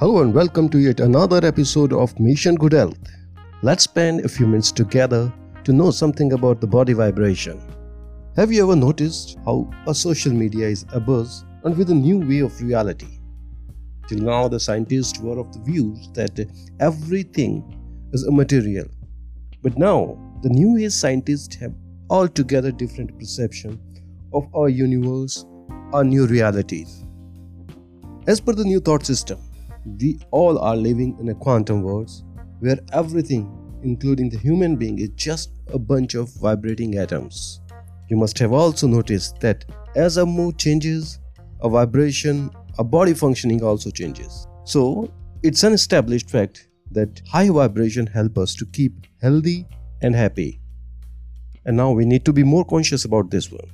Hello and welcome to yet another episode of Mission Good Health. Let's spend a few minutes together to know something about the body vibration. Have you ever noticed how a social media is abuzz and with a new way of reality? Till now, the scientists were of the views that everything is immaterial. But now, the new age scientists have altogether different perception of our universe, our new realities. As per the new thought system, we all are living in a quantum world where everything, including the human being, is just a bunch of vibrating atoms. You must have also noticed that as our mood changes, a vibration, a body functioning also changes. So, it's an established fact that high vibration help us to keep healthy and happy. And now we need to be more conscious about this one.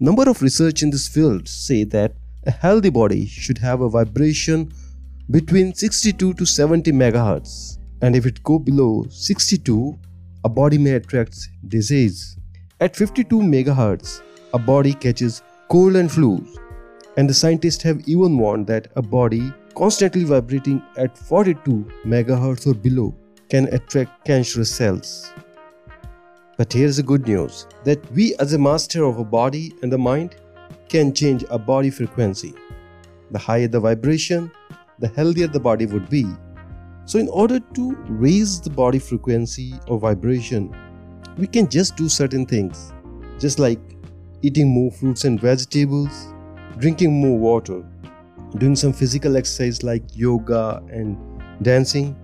Number of research in this field say that a healthy body should have a vibration between 62 to 70 megahertz. And if it go below 62 a body may attract disease. At 52 megahertz a body catches cold and flu. And the scientists have even warned that a body constantly vibrating at 42 megahertz or below can attract cancerous cells. But here's the good news that we as a master of a body and the mind can change a body frequency. The higher the vibration the healthier the body would be. So, in order to raise the body frequency or vibration, we can just do certain things, just like eating more fruits and vegetables, drinking more water, doing some physical exercise like yoga and dancing,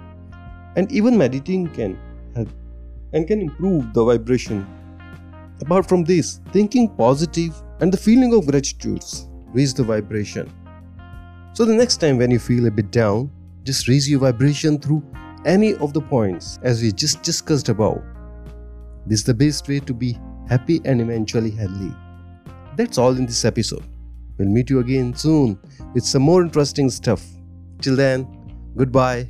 and even meditating can help and can improve the vibration. Apart from this, thinking positive and the feeling of gratitude raise the vibration. So the next time when you feel a bit down, just raise your vibration through any of the points as we just discussed above. This is the best way to be happy and eventually healthy. That's all in this episode. We'll meet you again soon with some more interesting stuff. Till then, goodbye.